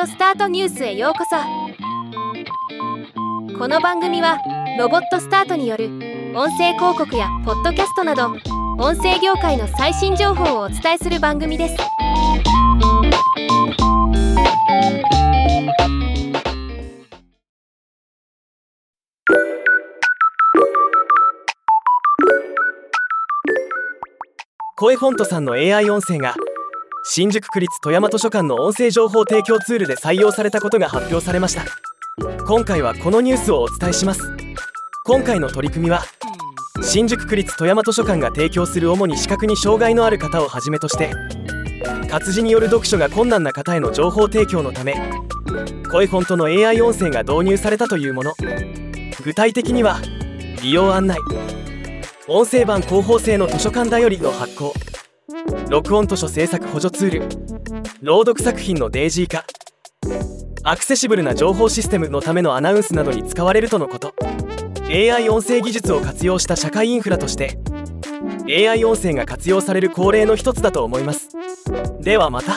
オスタートニュースへようこそ。この番組はロボットスタートによる音声広告やポッドキャストなど音声業界の最新情報をお伝えする番組です。声フォントさんの AI 音声が新宿区立富山図書館の音声情報提供ツールで採用されたことが発表されました。今回はこのニュースをお伝えします。今回の取り組みは新宿区立富山図書館が提供する主に視覚に障害のある方をはじめとして活字による読書が困難な方への情報提供のため声フォントの AI 音声が導入されたというもの。具体的には利用案内。音声版広報性の図書館だよりの発行。録音図書制作補助ツール。朗読作品のデイジー化。アクセシブルな情報システムのためのアナウンスなどに使われるとのこと。AI 音声技術を活用した社会インフラとして AI 音声が活用される恒例の一つだと思います。ではまた。